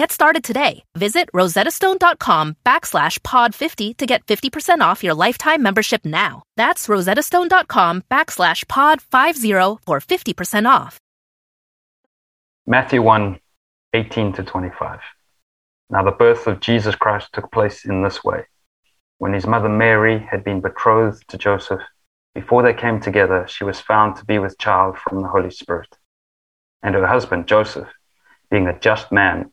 Get started today. Visit rosettastone.com backslash pod50 to get 50% off your lifetime membership now. That's rosettastone.com backslash pod50 for 50% off. Matthew 1 18 to 25. Now, the birth of Jesus Christ took place in this way. When his mother Mary had been betrothed to Joseph, before they came together, she was found to be with child from the Holy Spirit. And her husband, Joseph, being a just man,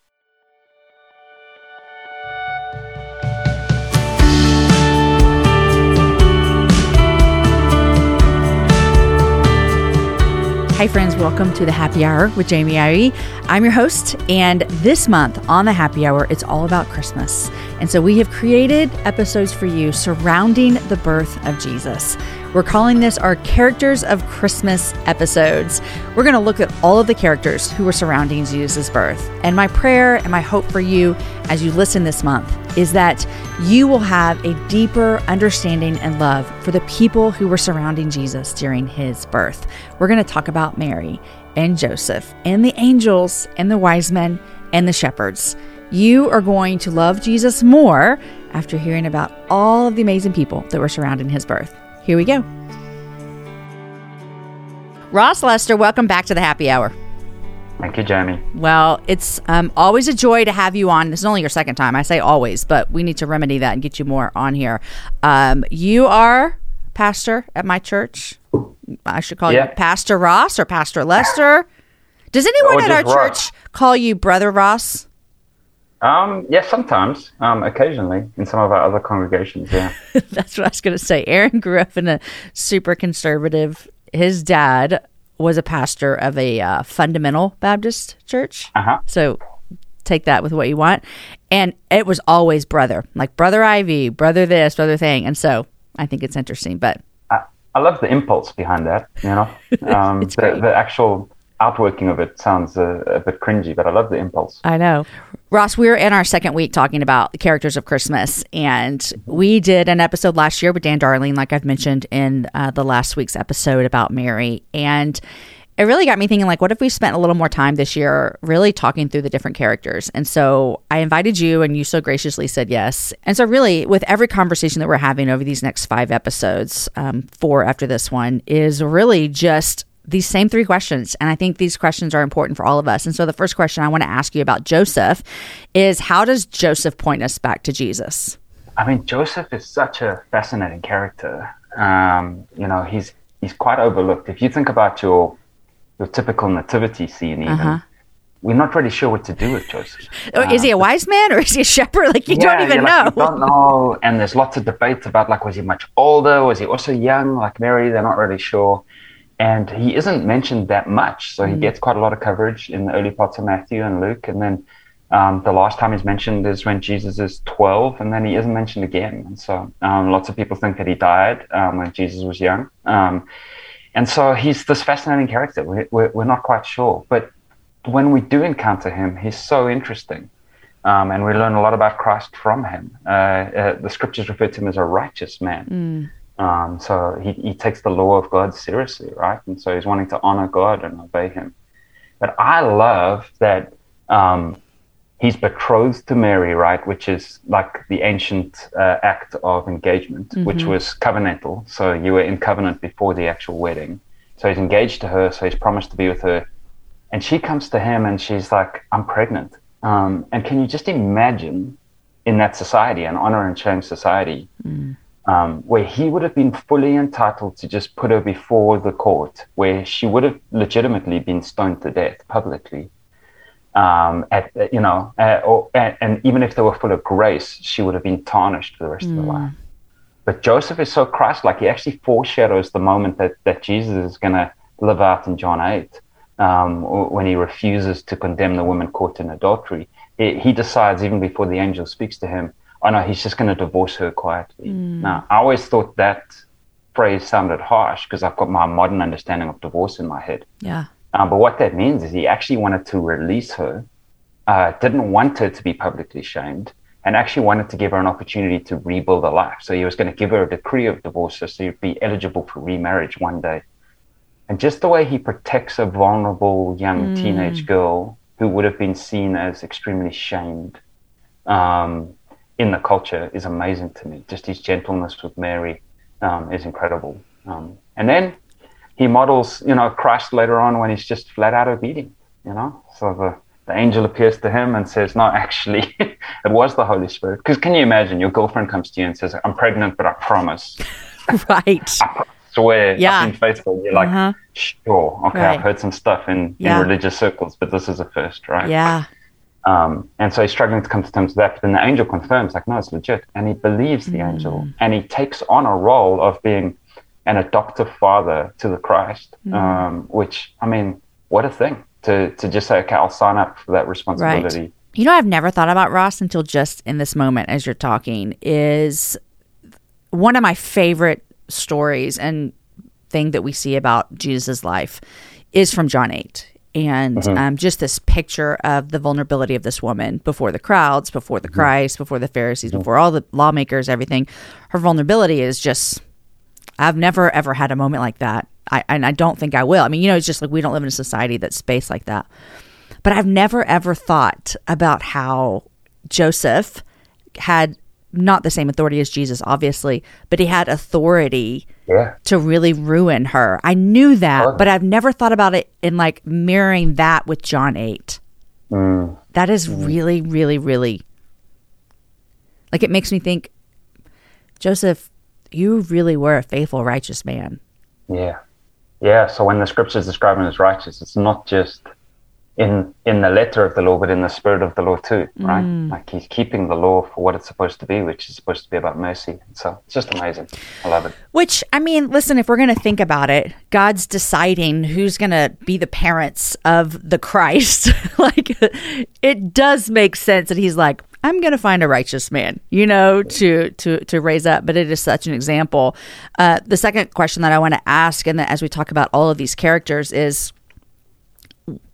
Hi, friends. Welcome to the Happy Hour with Jamie Ivy. I'm your host, and this month on the Happy Hour, it's all about Christmas. And so we have created episodes for you surrounding the birth of Jesus. We're calling this our Characters of Christmas episodes. We're going to look at all of the characters who were surrounding Jesus' birth. And my prayer and my hope for you as you listen this month is that you will have a deeper understanding and love for the people who were surrounding Jesus during his birth. We're going to talk about Mary and Joseph and the angels and the wise men and the shepherds. You are going to love Jesus more after hearing about all of the amazing people that were surrounding his birth. Here we go. Ross Lester, welcome back to the happy hour. Thank you, Jamie. Well, it's um, always a joy to have you on. This is only your second time. I say always, but we need to remedy that and get you more on here. Um, you are pastor at my church. I should call Yeah. you Pastor Ross or Pastor Lester. Does anyone at our Ross. church call you Brother Ross? Um, yes, sometimes, um, occasionally in some of our other congregations. Yeah. That's what I was going to say. Aaron grew up in a super conservative. His dad was a pastor of a uh, fundamental Baptist church. Uh huh. So take that with what you want. And it was always brother, like brother Ivy, brother this, brother thing. And so I think it's interesting. But I, I love the impulse behind that. You know, um, It's the, the actual outworking of it sounds uh, a bit cringy, but I love the impulse. I know. Ross, we're in our second week talking about the characters of Christmas. And we did an episode last year with Dan Darling, like I've mentioned in uh, the last week's episode about Mary. And it really got me thinking, like, what if we spent a little more time this year really talking through the different characters? And so I invited you, and you so graciously said yes. And so, really, with every conversation that we're having over these next five episodes, um, four after this one, is really just these same three questions. And I think these questions are important for all of us. And so the first question I want to ask you about Joseph is how does Joseph point us back to Jesus? I mean, Joseph is such a fascinating character. Um, you know, he's he's quite overlooked. If you think about your your typical nativity scene, even Uh-huh. we're not really sure what to do with Joseph. Or is he a wise man or is he a shepherd? Like you don't even like, know. you don't know. And there's lots of debates about like, was he much older? Was he also young, like Mary? They're not really sure. And he isn't mentioned that much, so he Mm. gets quite a lot of coverage in the early parts of Matthew and Luke. And then um, the last time he's mentioned is when Jesus is 12, and then he isn't mentioned again. And so um, lots of people think that he died um, when Jesus was young. Um, and so he's this fascinating character. We, we're, we're not quite sure. But when we do encounter him, he's so interesting. Um, and we learn a lot about Christ from him. Uh, uh, the scriptures refer to him as a righteous man. Um, so he, he takes the law of God seriously, right? And so he's wanting to honor God and obey him. But I love that um, he's betrothed to Mary, right, which is like the ancient uh, act of engagement, mm-hmm. which was covenantal. So you were in covenant before the actual wedding. So he's engaged to her, so he's promised to be with her. And she comes to him and she's like, I'm pregnant. Um, and can you just imagine in that society, an honor and shame society, mm. Um, where he would have been fully entitled to just put her before the court, where she would have legitimately been stoned to death publicly um, at you know, uh, or, and, and, even if they were full of grace, she would have been tarnished for the rest mm. of her life. But Joseph is so Christ-like; he actually foreshadows the moment that that Jesus is going to live out in John eight, um, when he refuses to condemn the woman caught in adultery. He, he decides even before the angel speaks to him, "Oh no, he's just going to divorce her quietly." Mm. Now, I always thought that phrase sounded harsh because I've got my modern understanding of divorce in my head. Yeah. Um, but what that means is he actually wanted to release her, uh, didn't want her to be publicly shamed, and actually wanted to give her an opportunity to rebuild her life. So he was going to give her a decree of divorce so she'd be eligible for remarriage one day. And just the way he protects a vulnerable young mm. teenage girl who would have been seen as extremely shamed um, in the culture is amazing to me. Just his gentleness with Mary um, is incredible. Um, and then he models, you know, Christ later on when he's just flat out obedient, you know. So the, the angel appears to him and says, No, actually, it was the Holy Spirit. Because can you imagine your girlfriend comes to you and says, I'm pregnant, but I promise. right. I swear, yeah. I've been faithful. You're like, uh-huh. Sure, okay, right. I've heard some stuff in, yeah. in religious circles, but this is a first, right? Yeah. Um, and so he's struggling to come to terms with that. But then the angel confirms, like, no, it's legit. And he believes the mm. angel. And he takes on a role of being an adoptive father to the Christ, mm. um, which, I mean, what a thing to, to just say, okay, I'll sign up for that responsibility. Right. You know, I've never thought about Ross until just in this moment as you're talking, is one of my favorite stories and thing that we see about Jesus' life is from John 8 and mm-hmm. um, just this picture of the vulnerability of this woman before the crowds, before the mm-hmm. Christ, before the Pharisees, mm-hmm. before all the lawmakers, everything. Her vulnerability is just I've never ever had a moment like that. I and I don't think I will. I mean, you know, it's just like we don't live in a society that's based like that. But I've never ever thought about how Joseph had not the same authority as Jesus, obviously, but he had authority yeah. to really ruin her. I knew that, but I've never thought about it in like mirroring that with John 8. Mm. That is really, really, really like it makes me think, Joseph, you really were a faithful, righteous man. Yeah. Yeah. So when the scriptures describe him as righteous, it's not just in in the letter of the law, but in the spirit of the law too, right? Mm. Like he's keeping the law for what it's supposed to be, which is supposed to be about mercy. So it's just amazing. I love it. Which I mean, listen, if we're going to think about it, God's deciding who's going to be the parents of the Christ. like it does make sense that he's like, I'm going to find a righteous man, you know, to to to raise up. But it is such an example. Uh, the second question that I want to ask, and as we talk about all of these characters, is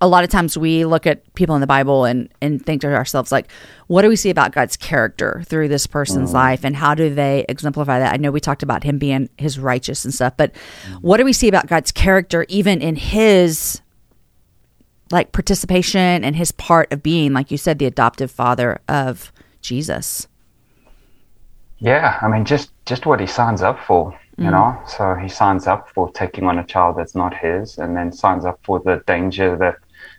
a lot of times we look at people in the Bible and and think to ourselves like, what do we see about God's character through this person's mm. life, and how do they exemplify that? I know we talked about him being his righteous and stuff, but mm. what do we see about God's character even in his like participation and his part of being, like you said, the adoptive father of Jesus. Yeah, I mean, just just what he signs up for, you mm. know. So he signs up for taking on a child that's not his, and then signs up for the danger that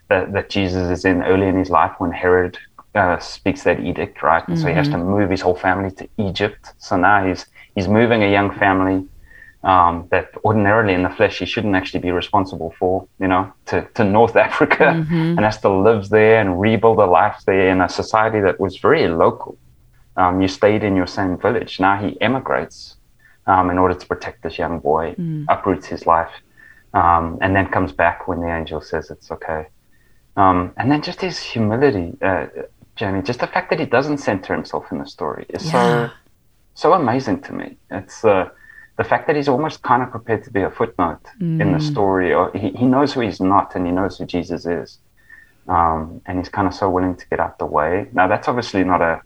that, that Jesus is in early in his life when Herod uh, speaks that edict, right? Mm-hmm. So he has mm-hmm. to move his whole family to Egypt. So now he's he's moving a young family um, that ordinarily in the flesh he shouldn't actually be responsible for, you know, to, to North Africa mm-hmm. and has to live there and rebuild a life there in a society that was very local. Um, you stayed in your same village. Now he emigrates um, in order to protect this young boy, mm. uproots his life, um, and then comes back when the angel says it's okay. Um, and then just his humility, uh, Jamie, just the fact that he doesn't center himself in the story is yeah. so so amazing to me. It's uh, the fact that he's almost kind of prepared to be a footnote mm. in the mm. story, or he, he knows who he's not and he knows who Jesus is. Um, and he's kind of so willing to get out the way. Now, that's obviously not a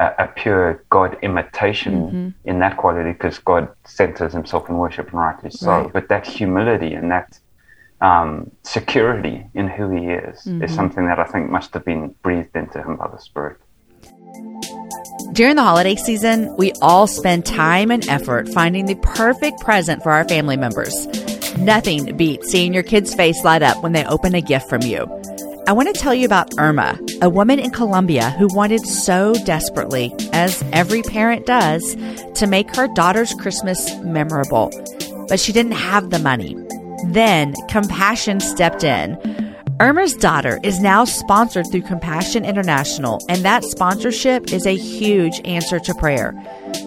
a, a pure God imitation mm-hmm. in that quality because God centers himself in worship and rightly so. Right. But that humility and that um, security in who he is Mm-hmm. is something that I think must have been breathed into him by the Spirit. During the holiday season, we all spend time and effort finding the perfect present for our family members. Nothing beats seeing your kid's face light up when they open a gift from you. I want to tell you about Irma, a woman in Colombia who wanted so desperately, as every parent does, to make her daughter's Christmas memorable. But she didn't have the money. Then compassion stepped in. Irma's daughter is now sponsored through Compassion International, and that sponsorship is a huge answer to prayer.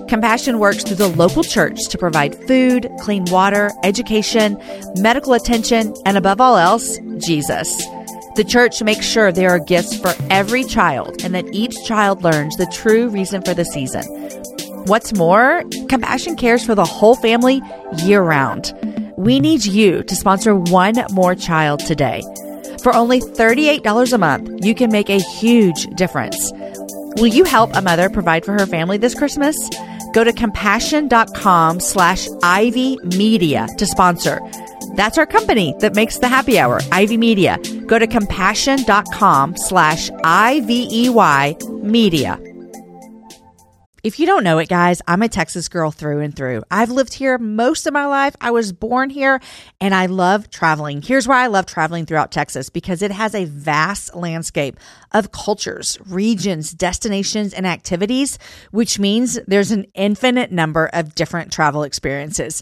Compassion works through the local church to provide food, clean water, education, medical attention, and above all else, Jesus. The church makes sure there are gifts for every child and that each child learns the true reason for the season. What's more, Compassion cares for the whole family year round. We need you to sponsor one more child today. For only $38 a month, you can make a huge difference. Will you help a mother provide for her family this Christmas? Go to compassion.com slash Ivy Media to sponsor. That's our company that makes the happy hour, Ivy Media. Go to compassion.com slash I-V-E-Y media. If you don't know it, guys, I'm a Texas girl through and through. I've lived here most of my life. I was born here and I love traveling. Here's why I love traveling throughout Texas because it has a vast landscape of cultures, regions, destinations, and activities, which means there's an infinite number of different travel experiences.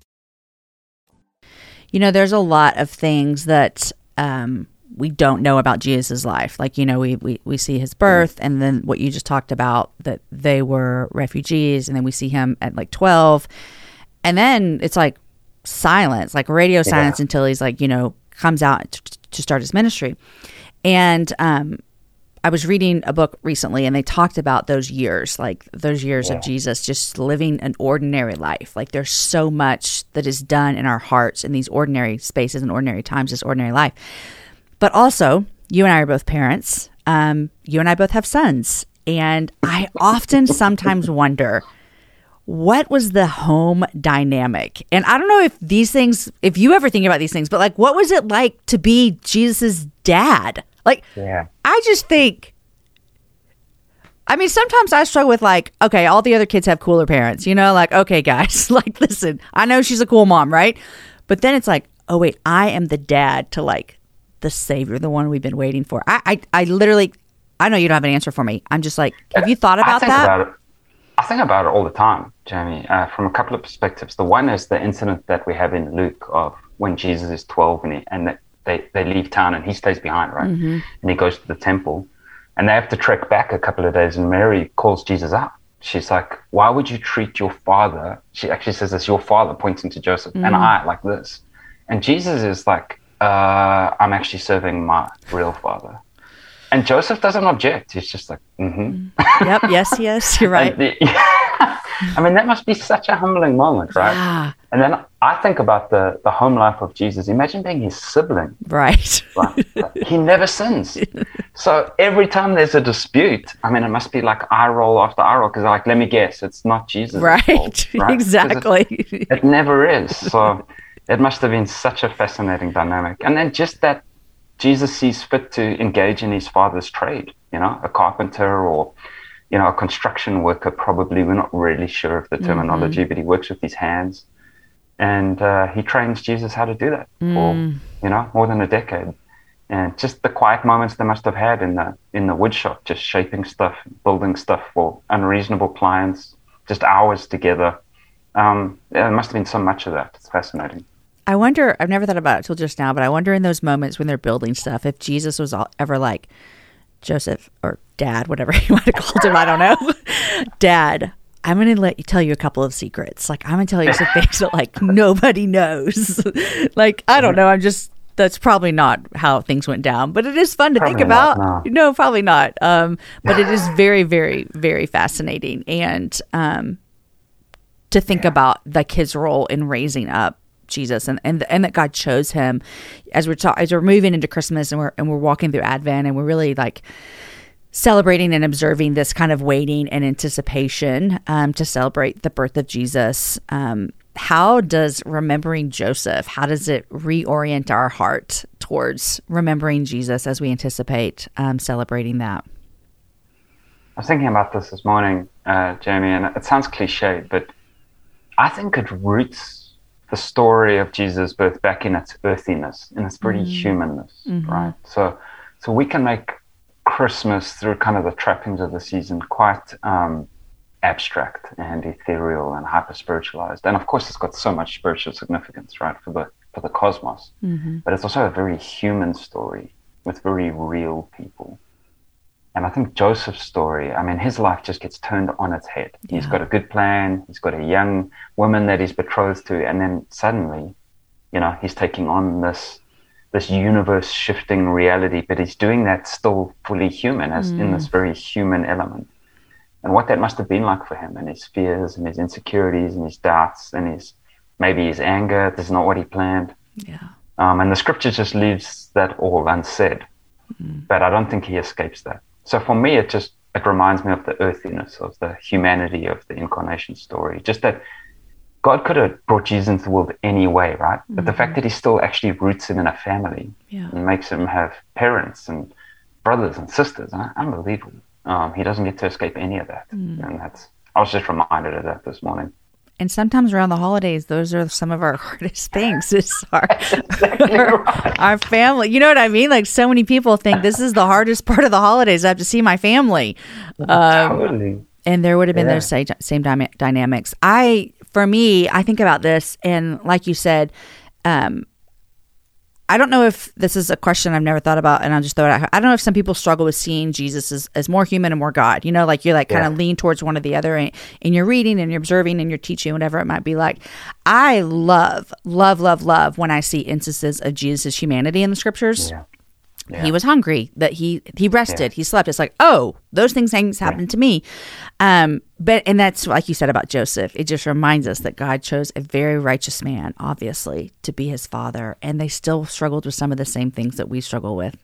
You know, there's a lot of things that um, we don't know about Jesus' life. Like, you know, we, we, we see his birth and then what you just talked about that they were refugees and then we see him at like 12. And then it's like silence, like radio silence Yeah. until he's like, you know, comes out t- to start his ministry. And um, I was reading a book recently and they talked about those years, like those years of Jesus just living an ordinary life. Like there's so much that is done in our hearts in these ordinary spaces and ordinary times, this ordinary life. But also, you and I are both parents. Um, you and I both have sons. And I often sometimes wonder what was the home dynamic? And I don't know if these things, if you ever think about these things, but like, what was it like to be Jesus's dad? Like, Yeah. I just think. I mean, sometimes I struggle with like, okay, all the other kids have cooler parents, you know, like, okay, guys, like, listen, I know she's a cool mom, right? But then it's like, oh wait, I am the dad to like the savior, the one we've been waiting for. I, I, I literally, I know you don't have an answer for me. I'm just like, have you thought I about think that? About it. I think about it all the time, Jamie, uh, from a couple of perspectives. The one is the incident that we have in Luke of when Jesus is 12 and, he, and they- they, leave town and he stays behind, right? Mm-hmm. And he goes to the temple and they have to trek back a couple of days and Mary calls Jesus up. She's like, why would you treat your father? She actually says this, your father, pointing to Joseph, and Mm. I like this. And Jesus is like, uh, I'm actually serving my real father. And Joseph doesn't object. He's just like, mm-hmm. yep. Yes. Yes. You're right. The- I mean, that must be such a humbling moment, right? Ah, And then I think about the, the home life of Jesus. Imagine being his sibling. right. Right? he never sins. So every time there's a dispute, I mean, it must be like eye roll after eye roll because, like, let me guess, it's not Jesus. right. Fault, right? 'Cause it- exactly. It, never is. So it must have been such a fascinating dynamic. And then just that Jesus sees fit to engage in his father's trade, you know, a carpenter or, you know, a construction worker, probably. We're not really sure of the terminology, but he works with his hands. And uh, he trains Jesus how to do that for, you know, more than a decade. And just the quiet moments they must have had in the in the woodshop, just shaping stuff, building stuff for unreasonable clients, just hours together. Um, there must have been so much of that. It's fascinating. I wonder, I've never thought about it till just now, but I wonder in those moments when they're building stuff, if Jesus was all, ever like, Joseph or dad, whatever you might have called him, I don't know. dad, I'm going to let you tell you a couple of secrets. Like, I'm going to tell you some things that like nobody knows. like, I don't know. I'm just, that's probably not how things went down, but it is fun to think Probably not, about. no. no, probably not. Um, but it is very, very, very fascinating. And, um, to think about like his role in raising up Jesus and, and and that God chose him as we're ta- as we're moving into Christmas and we're and we're walking through Advent and we're really like celebrating and observing this kind of waiting and anticipation um, to celebrate the birth of Jesus. Um, how does remembering Joseph? How does it reorient our heart towards remembering Jesus as we anticipate um, celebrating that? I was thinking about this this morning, uh, Jamie, and it sounds cliche, but I think it roots the story of Jesus' birth back in its earthiness, in its very mm-hmm. humanness, mm-hmm. right? So, so we can make Christmas through kind of the trappings of the season quite um, abstract and ethereal and hyper spiritualized, and of course, it's got so much spiritual significance, right, for the for the cosmos. Mm-hmm. But it's also a very human story with very real people. And I think Joseph's story, I mean, his life just gets turned on its head. He's got a good plan, he's got a young woman that he's betrothed to, and then suddenly, you know, he's taking on this this universe shifting reality, but he's doing that still fully human, as in this very human element. And what that must have been like for him and his fears and his insecurities and his doubts and his maybe his anger, this is not what he planned. Yeah. Um, and the scripture just leaves that all unsaid. But I don't think he escapes that. So for me, it just it reminds me of the earthiness of the humanity of the incarnation story. Just that God could have brought Jesus into the world any way, right? But the fact that he still actually roots him in a family Yeah. and makes him have parents and brothers and sisters, uh, unbelievable. Um, he doesn't get to escape any of that, and that's. I was just reminded of that this morning. And sometimes around the holidays, those are some of our hardest things. Is our, our family. You know what I mean? Like so many people think this is the hardest part of the holidays. I have to see my family. Um, totally. and there would have been Yeah. those same, dynamics. I, for me, I think about this, and like you said, um, I don't know if this is a question I've never thought about, and I'll just throw it out. I don't know if some people struggle with seeing Jesus as, as more human and more God. You know, like you're like kind of lean towards one or the other in, in your reading and you're observing and you're teaching, whatever it might be like. I love, love, love, love when I see instances of Jesus' humanity in the scriptures. Yeah. He was hungry, that he he rested, he slept. It's like, oh, those things things happened to me. Um, but and that's like you said about Joseph. It just reminds us that God chose a very righteous man, obviously, to be his father, and they still struggled with some of the same things that we struggle with.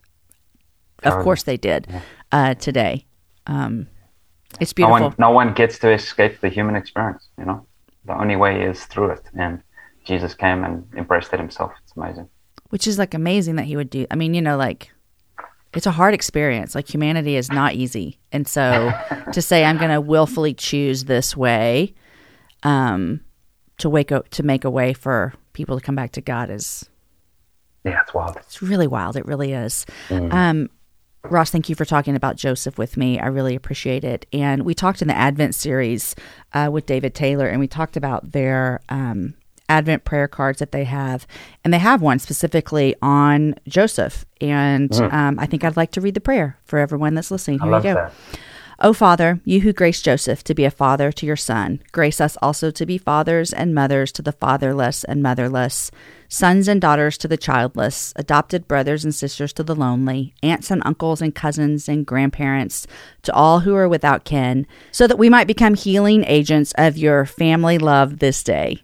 Of Totally. course, they did uh, today. Um, it's No beautiful. one, no one gets to escape the human experience. You know, the only way is through it, and Jesus came and embraced it himself. It's amazing. which is like amazing that he would do. I mean, you know, like it's a hard experience. Like humanity is not easy, and so to say I'm going to willfully choose this way, um, to wake up to make a way for people to come back to God is Yeah, it's wild. it's really wild. It really is. Um, Ross, thank you for talking about Joseph with me. I really appreciate it. And we talked in the Advent series uh, with David Taylor, and we talked about their um, Advent prayer cards that they have. And they have one specifically on Joseph. And um, I think I'd like to read the prayer for everyone that's listening. I Here love you go. that. O Father, you who graced Joseph to be a father to your son, grace us also to be fathers and mothers to the fatherless and motherless, sons and daughters to the childless, adopted brothers and sisters to the lonely, aunts and uncles and cousins and grandparents to all who are without kin, so that we might become healing agents of your family love this day.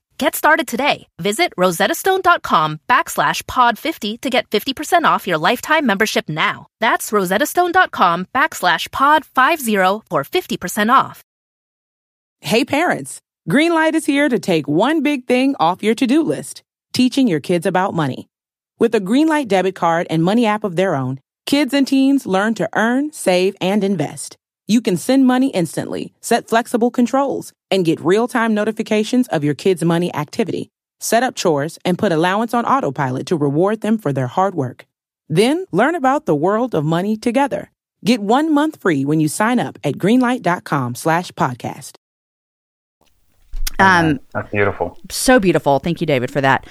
Get started today. Visit rosettastone.com backslash pod 50 to get 50% off your lifetime membership now. That's rosettastone.com backslash pod 50 for 50% off. Hey parents, Greenlight is here to take one big thing off your to-do list, teaching your kids about money. With a Greenlight debit card and money app of their own, kids and teens learn to earn, save, and invest. You can send money instantly, set flexible controls, and get real-time notifications of your kids' money activity. Set up chores and put allowance on autopilot to reward them for their hard work. Then learn about the world of money together. Get one month free when you sign up at greenlight.com slash podcast. Um, That's beautiful. so beautiful. Thank you, David, for that.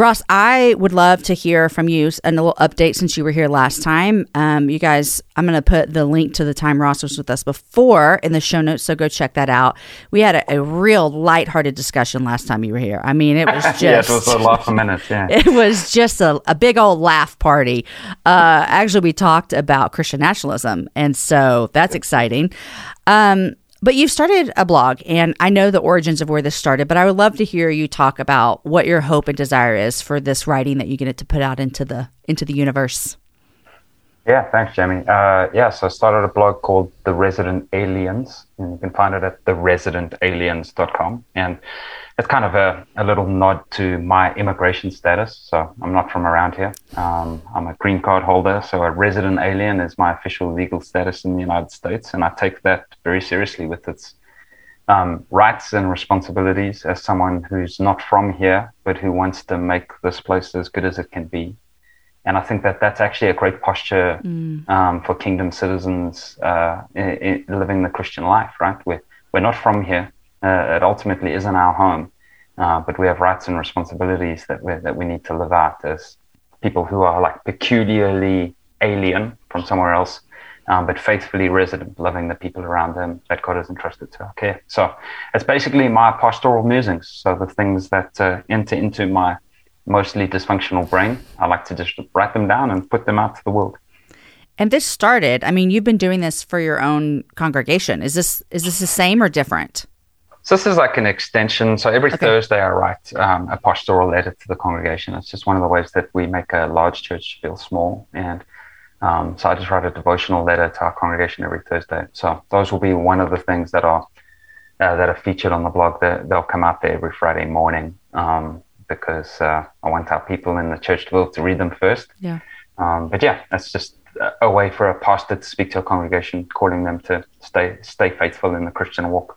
Ross, I would love to hear from you and a little update since you were here last time. Um, you guys, I'm going to put the link to the time Ross was with us before in the show notes, so go check that out. We had a, a real lighthearted discussion last time you were here. I mean, it was just yeah, it was a laugh a minute. Yeah. it was just a, a big old laugh party. Uh, actually, we talked about Christian nationalism, and so that's exciting. Um, but you've started a blog, and I know the origins of where this started. But I would love to hear you talk about what your hope and desire is for this writing that you get to put out into the into the universe. Yeah, thanks, Jamie. Uh, yeah, so I started a blog called The Resident Aliens, and you can find it at theresidentaliens.com. And it's kind of a, a little nod to my immigration status. So I'm not from around here. Um, I'm a green card holder, so a resident alien is my official legal status in the United States, and I take that very seriously with its um, rights and responsibilities as someone who's not from here, but who wants to make this place as good as it can be. And I think that that's actually a great posture um, for kingdom citizens uh, in, in living the Christian life, right? We're, we're not from here. Uh, it ultimately isn't our home, uh, but we have rights and responsibilities that we that we need to live out as people who are like peculiarly alien from somewhere else, um, but faithfully resident, loving the people around them that God has entrusted to our care. So it's basically my pastoral musings. So the things that uh, enter into my mostly dysfunctional brain, I like to just write them down and put them out to the world. And this started. I mean, you've been doing this for your own congregation. Is this is this the same or different? So this is like an extension. So every Okay. Thursday, I write um, a pastoral letter to the congregation. It's just one of the ways that we make a large church feel small. And um, so I just write a devotional letter to our congregation every Thursday. So those will be one of the things that are uh, that are featured on the blog. That they'll come out there every Friday morning um, because uh, I want our people in the church to be able to read them first. Yeah. Um, but yeah, that's just a- a way for a pastor to speak to a congregation, calling them to stay stay faithful in the Christian walk.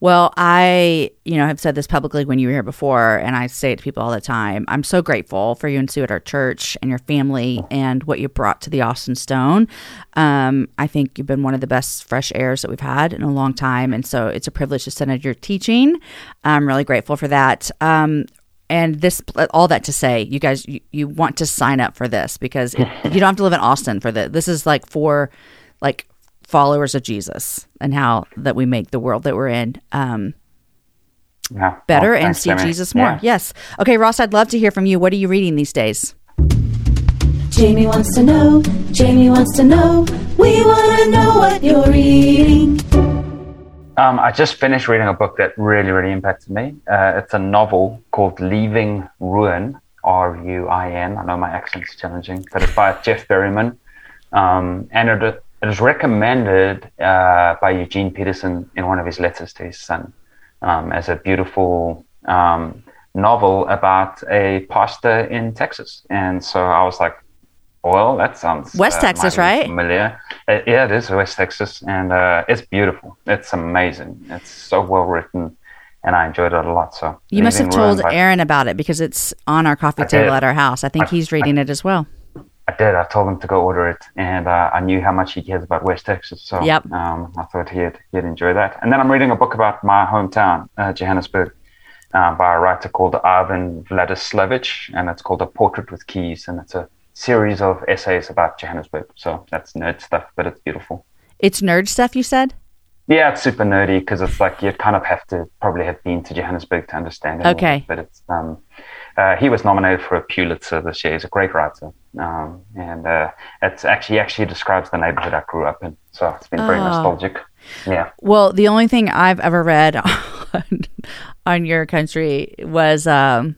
Well, I, you know, have said this publicly when you were here before, and I say it to people all the time. I'm so grateful for you and Sue at our church and your family and what you brought to the Austin Stone. Um, I think you've been one of the best fresh airs that we've had in a long time, and so it's a privilege to send under your teaching. I'm really grateful for that. Um, and this all that to say you guys you, you want to sign up for this because it, you don't have to live in austin for this this is like for like followers of jesus and how that we make the world that we're in um, Yeah. better Well, and see jesus more Yeah. yes okay ross i'd love to hear from you what are you reading these days Jamie wants to know, Jamie wants to know, we want to know what you're reading. Um, I just finished reading a book that really, really impacted me. Uh, it's a novel called Leaving Ruin, R U I N. I know my accent's challenging, but it's by Jeff Berryman. Um, and it, it is recommended uh, by Eugene Peterson in one of his letters to his son um, as a beautiful um, novel about a pastor in Texas. And so I was like, well, that sounds West uh, Texas, right? Familiar. Uh, yeah, it is West Texas, and uh, it's beautiful. It's amazing. It's so well written, and I enjoyed it a lot. So you must have told Aaron about it because it's on our coffee I table did. at our house i think I- he's reading it as well I did. I told him to go order it, and uh, I knew how much he cares about West Texas. So Yep. um, I thought he'd he'd enjoy that. And then I'm reading a book about my hometown, uh, Johannesburg, uh, by a writer called Ivan Vladislavić, and it's called A Portrait with Keys, and it's a series of essays about Johannesburg. So that's nerd stuff, but it's beautiful. it's nerd stuff you said Yeah, it's super nerdy because it's like you kind of have to probably have been to Johannesburg to understand it. Okay. But it's um, uh, he was nominated for a Pulitzer this year. He's a great writer, um, and uh, it's actually actually describes the neighborhood I grew up in. So it's been very Oh. nostalgic. Yeah. Well, the only thing I've ever read on, on your country was um,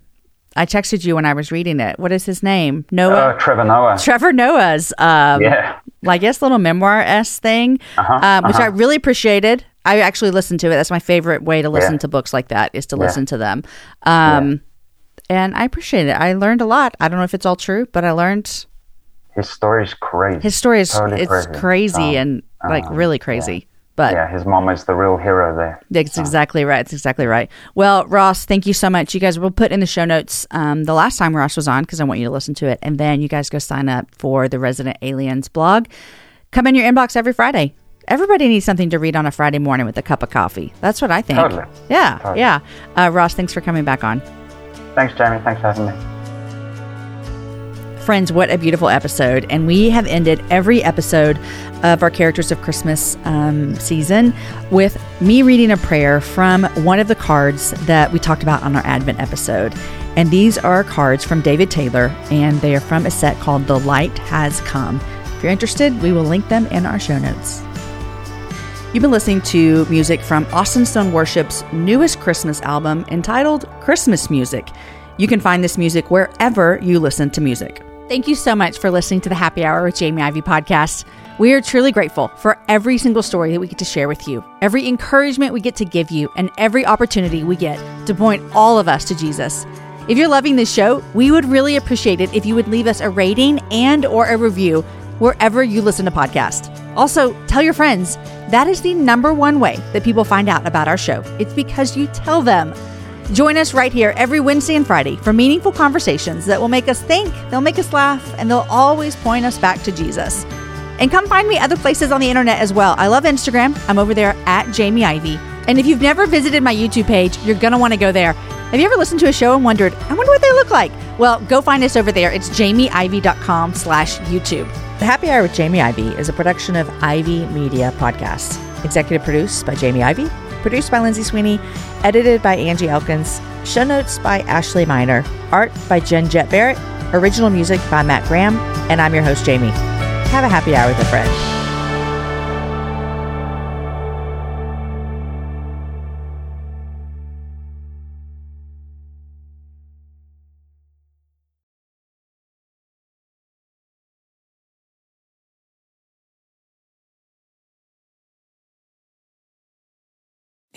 I texted you when I was reading it. What is his name? Noah. Uh, Trevor Noah. Trevor Noah's, um, yeah. I guess, little memoir s thing, um, which I really appreciated. I actually listened to it. That's my favorite way to listen Yeah. to books like that is to listen to them. Um, And I appreciate it. I learned a lot. I don't know if it's all true, but I learned His story's crazy. his story is Totally it's crazy. crazy, Um, and like really crazy. But Yeah, his mom is the real hero there. That's exactly right. That's exactly right. Well, Ross, thank you so much. You guys will put in the show notes um, the last time Ross was on because I want you to listen to it. And then you guys go sign up for the Resident Aliens blog. Come in your inbox every Friday. Everybody needs something to read on a Friday morning with a cup of coffee. That's what I think. Totally. Yeah. Totally. Yeah. Uh, Ross, thanks for coming back on. Thanks, Jamie. Thanks for having me. Friends, what a beautiful episode. And we have ended every episode of our Characters of Christmas um, season with me reading a prayer from one of the cards that we talked about on our Advent episode. And these are cards from David Taylor, and they are from a set called The Light Has Come. If you're interested, we will link them in our show notes. You've been listening to music from Austin Stone Worship's newest Christmas album entitled Christmas Music. You can find this music wherever you listen to music. Thank you so much for listening to the Happy Hour with Jamie Ivy podcast. We are truly grateful for every single story that we get to share with you, every encouragement we get to give you, and every opportunity we get to point all of us to Jesus. If you're loving this show, we would really appreciate it if you would leave us a rating and or a review wherever you listen to podcasts. Also, tell your friends. That is the number one way that people find out about our show. It's because you tell them. Join us right here every Wednesday and Friday for meaningful conversations that will make us think, they'll make us laugh, and they'll always point us back to Jesus. And come find me other places on the internet as well. I love Instagram. I'm over there at Jamie Ivy. And if you've never visited my YouTube page, you're going to want to go there. Have you ever listened to a show and wondered, I wonder what they look like? Well, go find us over there. It's jamieivy.com slash YouTube. The Happy Hour with Jamie Ivy is a production of Ivy Media Podcasts. Executive produced by Jamie Ivy, produced by Lindsay Sweeney, edited by Angie Elkins, show notes by Ashley Miner, art by Jen Jet Barrett, original music by Matt Graham, and I'm your host, Jamie. Have a happy hour with a friend.